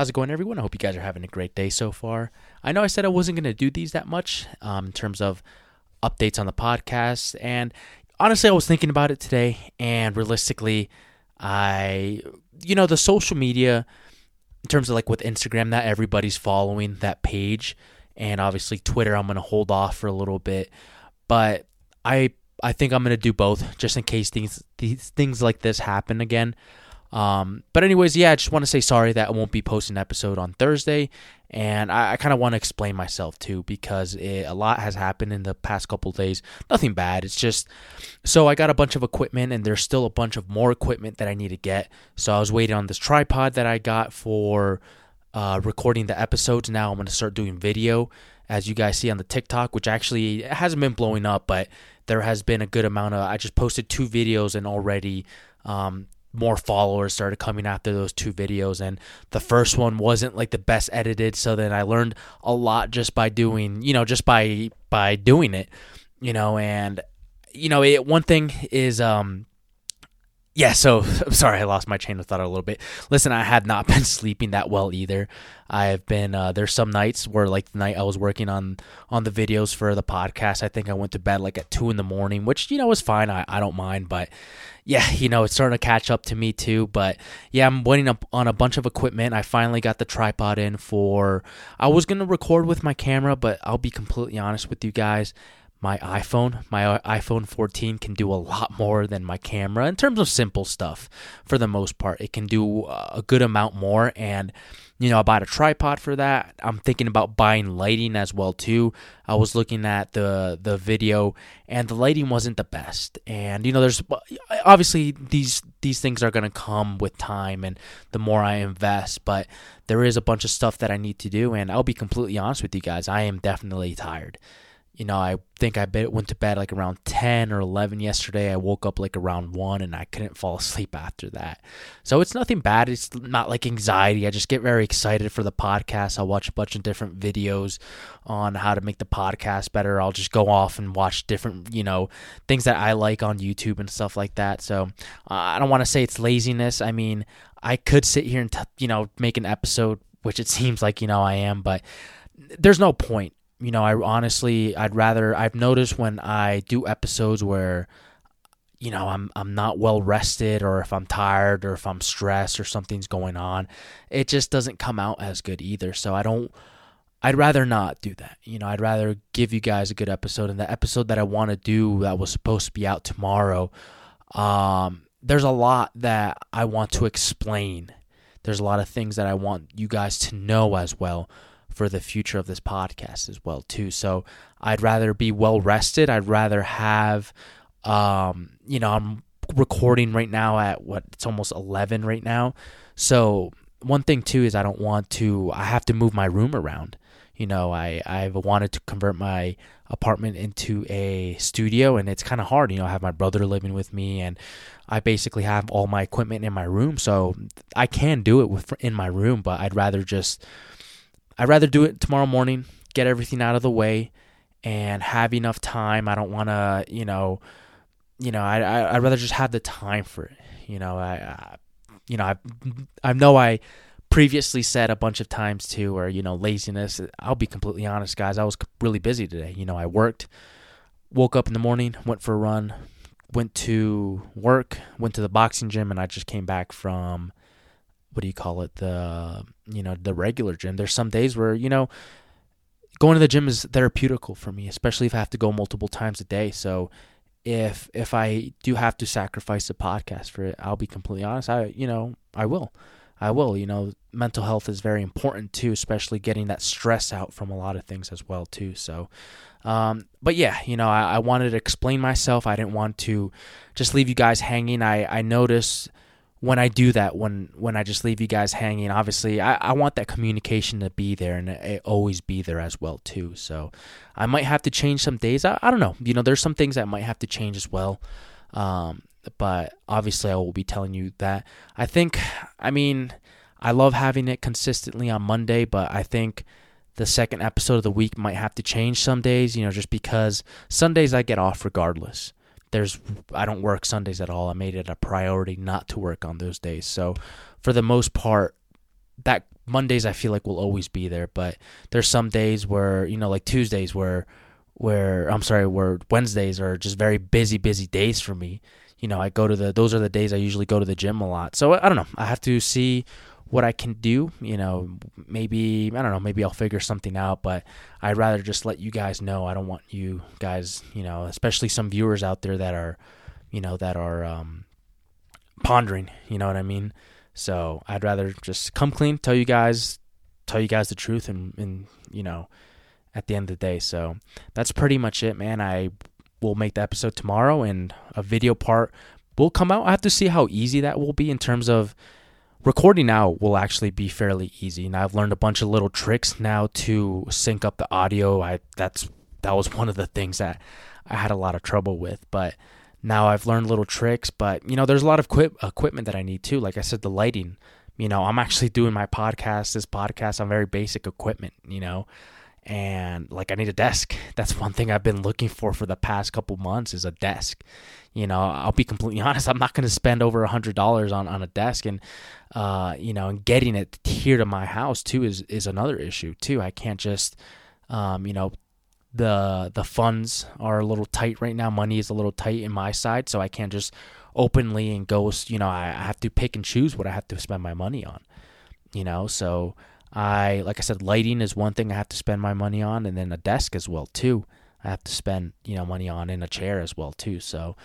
How's it going, everyone? I hope you guys are having a great day so far. I know I said I wasn't going to do these that much um, in terms of updates on the podcast, and honestly, I was thinking about it today, and realistically, I, you know, the social media, in terms of like with Instagram, that everybody's following that page, and obviously Twitter, I'm going to hold off for a little bit, but I, I think I'm going to do both just in case things, these things like this happen again. Um, but anyways, yeah, I just want to say sorry that I won't be posting an episode on Thursday, and I, I kind of want to explain myself too because it, a lot has happened in the past couple days. Nothing bad. It's just so I got a bunch of equipment, and there's still a bunch of more equipment that I need to get. So I was waiting on this tripod that I got for uh, recording the episodes. Now I'm to start doing video, as you guys see on the TikTok, which actually hasn't been blowing up, but there has been a good amount of. I just posted two videos and already. Um, more followers started coming after those two videos. And the first one wasn't like the best edited. So then I learned a lot just by doing you know just by by doing it you know? And you know it, one thing is um yeah, so I'm sorry I lost my chain of thought a little bit. Listen, I have not been sleeping that well either. I've been uh, there's some nights where like the night I was working on on the videos for the podcast, I think I went to bed like at two in the morning, which you know was fine. I, I don't mind, but yeah, you know it's starting to catch up to me too. But yeah, I'm waiting up on a bunch of equipment. I finally got the tripod in for. I was gonna record with my camera, but I'll be completely honest with you guys my iPhone, my uh, iPhone 14 can do a lot more than my camera in terms of simple stuff for the most part. It can do uh, a good amount more and you know, I bought a tripod for that. I'm thinking about buying lighting as well too. I was looking at the the video and the lighting wasn't the best. And you know, there's obviously these these things are going to come with time and the more I invest, but there is a bunch of stuff that I need to do and I'll be completely honest with you guys. I am definitely tired you know, I think I went to bed like around 10 or 11 yesterday. I woke up like around 1 and I couldn't fall asleep after that. So it's nothing bad. It's not like anxiety. I just get very excited for the podcast. I'll watch a bunch of different videos on how to make the podcast better. I'll just go off and watch different, you know, things that I like on YouTube and stuff like that. So uh, I don't want to say it's laziness. I mean, I could sit here and, t- you know, make an episode, which it seems like, you know, I am, but there's no point you know, I honestly, I'd rather. I've noticed when I do episodes where, you know, I'm I'm not well rested, or if I'm tired, or if I'm stressed, or something's going on, it just doesn't come out as good either. So I don't. I'd rather not do that. You know, I'd rather give you guys a good episode. And the episode that I want to do that was supposed to be out tomorrow, um, there's a lot that I want to explain. There's a lot of things that I want you guys to know as well for the future of this podcast as well too. So I'd rather be well rested. I'd rather have um, you know, I'm recording right now at what it's almost 11 right now. So one thing too is I don't want to I have to move my room around. You know, I I've wanted to convert my apartment into a studio and it's kind of hard. You know, I have my brother living with me and I basically have all my equipment in my room, so I can do it with in my room, but I'd rather just I'd rather do it tomorrow morning, get everything out of the way, and have enough time. I don't want to, you know, you know, I, I would rather just have the time for it. You know, I, I you know, I I know I previously said a bunch of times too, or you know, laziness. I'll be completely honest, guys. I was really busy today. You know, I worked, woke up in the morning, went for a run, went to work, went to the boxing gym, and I just came back from what do you call it the you know the regular gym. There's some days where you know going to the gym is therapeutical for me especially if i have to go multiple times a day. So if if i do have to sacrifice the podcast for it i'll be completely honest i you know i will. I will you know mental health is very important too especially getting that stress out from a lot of things as well too. So um, but yeah you know I, I wanted to explain myself. I didn't want to just leave you guys hanging. I i noticed when I do that, when when I just leave you guys hanging, obviously I, I want that communication to be there and it, always be there as well too. So I might have to change some days. I, I don't know. You know, there's some things I might have to change as well. Um, but obviously I will be telling you that. I think I mean I love having it consistently on Monday, but I think the second episode of the week might have to change some days, you know, just because Sundays I get off regardless there's I don't work Sundays at all. I made it a priority not to work on those days. So for the most part, that Mondays I feel like will always be there, but there's some days where you know, like Tuesdays where where I'm sorry, where Wednesdays are just very busy, busy days for me. You know, I go to the those are the days I usually go to the gym a lot. So I don't know. I have to see what I can do. You know, maybe I don't know. Maybe I'll figure something out. But I'd rather just let you guys know. I don't want you guys, you know, especially some viewers out there that are, you know, that are um, pondering. You know what I mean? So I'd rather just come clean, tell you guys, tell you guys the truth, and and you know, at the end of the day. So that's pretty much it, man. I will make the episode tomorrow, and a video part will come out. I have to see how easy that will be in terms of recording now will actually be fairly easy. And I've learned a bunch of little tricks now to sync up the audio. I that's that was one of the things that I had a lot of trouble with, but now I've learned little tricks, but you know, there's a lot of equip- equipment that I need too. Like I said, the lighting. You know, I'm actually doing my podcast, this podcast on very basic equipment, you know. And like I need a desk. That's one thing I've been looking for for the past couple months is a desk. You know, I'll be completely honest, I'm not going to spend over a $100 on on a desk and uh, you know, and getting it here to my house too is is another issue too. I can't just um, you know, the the funds are a little tight right now. Money is a little tight in my side, so I can't just openly and go. You know, I, I have to pick and choose what I have to spend my money on. You know, so I like I said, lighting is one thing I have to spend my money on, and then a desk as well too. I have to spend you know money on in a chair as well too. So,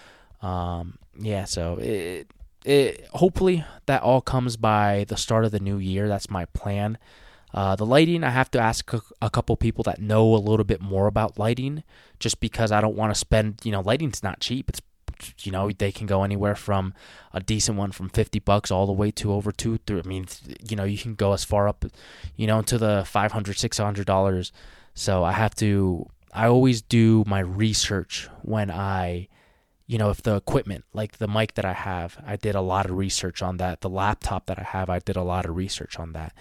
um, yeah. So it, it hopefully that all comes by the start of the new year. That's my plan. Uh, the lighting, I have to ask a, a, couple people that know a little bit more about lighting, just because I don't want to spend. You know, lighting's not cheap. It's you know they can go anywhere from a decent one from 50 bucks all the way to over two three, i mean you know you can go as far up you know to the 500 600 dollars so i have to i always do my research when i you know, if the equipment, like the mic that I have, I did a lot of research on that. The laptop that I have, I did a lot of research on that.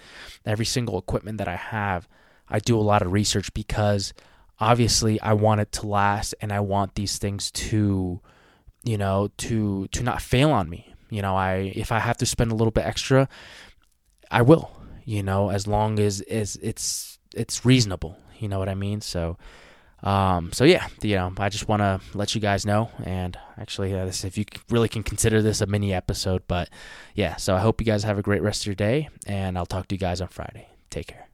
Every single equipment that I have, I do a lot of research because obviously I want it to last and I want these things to, you know, to to not fail on me. You know, I if I have to spend a little bit extra, I will, you know, as long as, as it's it's reasonable. You know what I mean? So um, so yeah, you know, I just want to let you guys know, and actually, uh, this, if you really can consider this a mini episode, but yeah. So I hope you guys have a great rest of your day, and I'll talk to you guys on Friday. Take care.